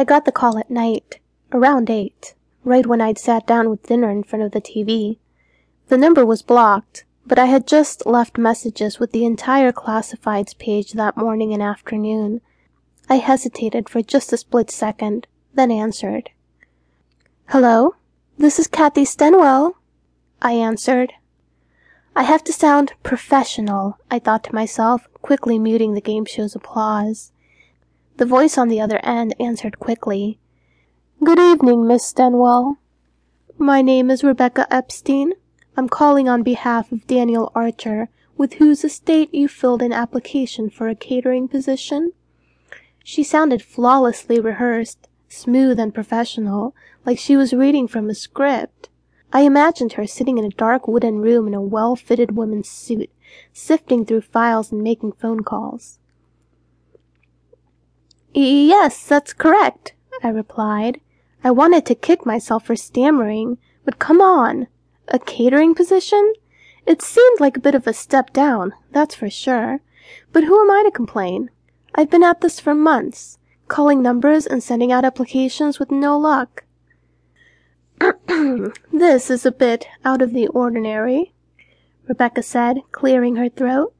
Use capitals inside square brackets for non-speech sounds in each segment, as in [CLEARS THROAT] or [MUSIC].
I got the call at night, around eight, right when I'd sat down with dinner in front of the TV. The number was blocked, but I had just left messages with the entire classifieds page that morning and afternoon. I hesitated for just a split second, then answered. Hello? This is Cathy Stenwell. I answered. I have to sound professional, I thought to myself, quickly muting the game show's applause. The voice on the other end answered quickly. Good evening, Miss Stenwell. My name is Rebecca Epstein. I'm calling on behalf of Daniel Archer, with whose estate you filled an application for a catering position. She sounded flawlessly rehearsed, smooth and professional, like she was reading from a script. I imagined her sitting in a dark wooden room in a well-fitted woman's suit, sifting through files and making phone calls. Yes, that's correct, I replied. I wanted to kick myself for stammering, but come on. A catering position? It seemed like a bit of a step down, that's for sure. But who am I to complain? I've been at this for months, calling numbers and sending out applications with no luck. [CLEARS THROAT] this is a bit out of the ordinary, Rebecca said, clearing her throat.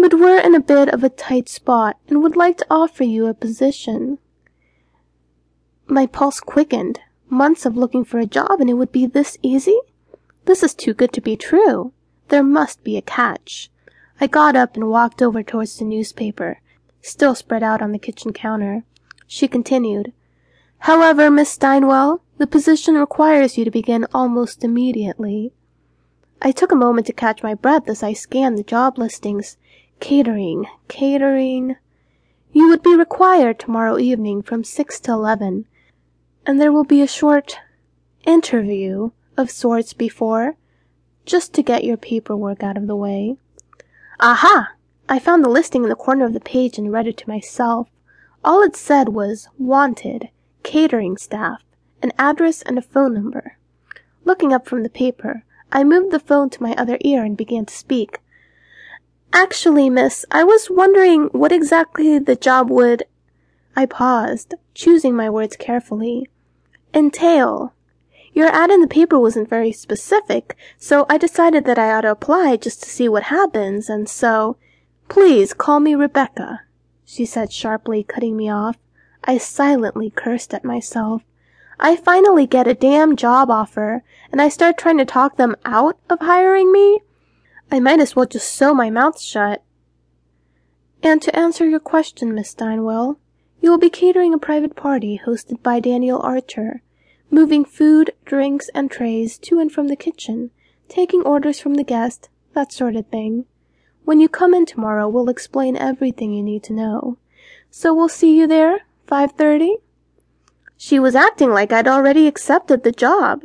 But we're in a bit of a tight spot and would like to offer you a position. My pulse quickened. Months of looking for a job and it would be this easy? This is too good to be true. There must be a catch. I got up and walked over towards the newspaper, still spread out on the kitchen counter. She continued, However, Miss Steinwell, the position requires you to begin almost immediately. I took a moment to catch my breath as I scanned the job listings. Catering, catering. You would be required tomorrow evening from six to eleven, and there will be a short interview of sorts before, just to get your paperwork out of the way. Aha! I found the listing in the corner of the page and read it to myself. All it said was wanted, catering staff, an address and a phone number. Looking up from the paper, I moved the phone to my other ear and began to speak. Actually, miss, I was wondering what exactly the job would I paused, choosing my words carefully. Entail. Your ad in the paper wasn't very specific, so I decided that I ought to apply just to see what happens, and so Please call me Rebecca, she said sharply, cutting me off. I silently cursed at myself. I finally get a damn job offer, and I start trying to talk them out of hiring me? I might as well just sew my mouth shut. And to answer your question, Miss Steinwell, you will be catering a private party hosted by Daniel Archer, moving food, drinks, and trays to and from the kitchen, taking orders from the guest, that sort of thing. When you come in tomorrow, we'll explain everything you need to know. So we'll see you there, 5.30? She was acting like I'd already accepted the job.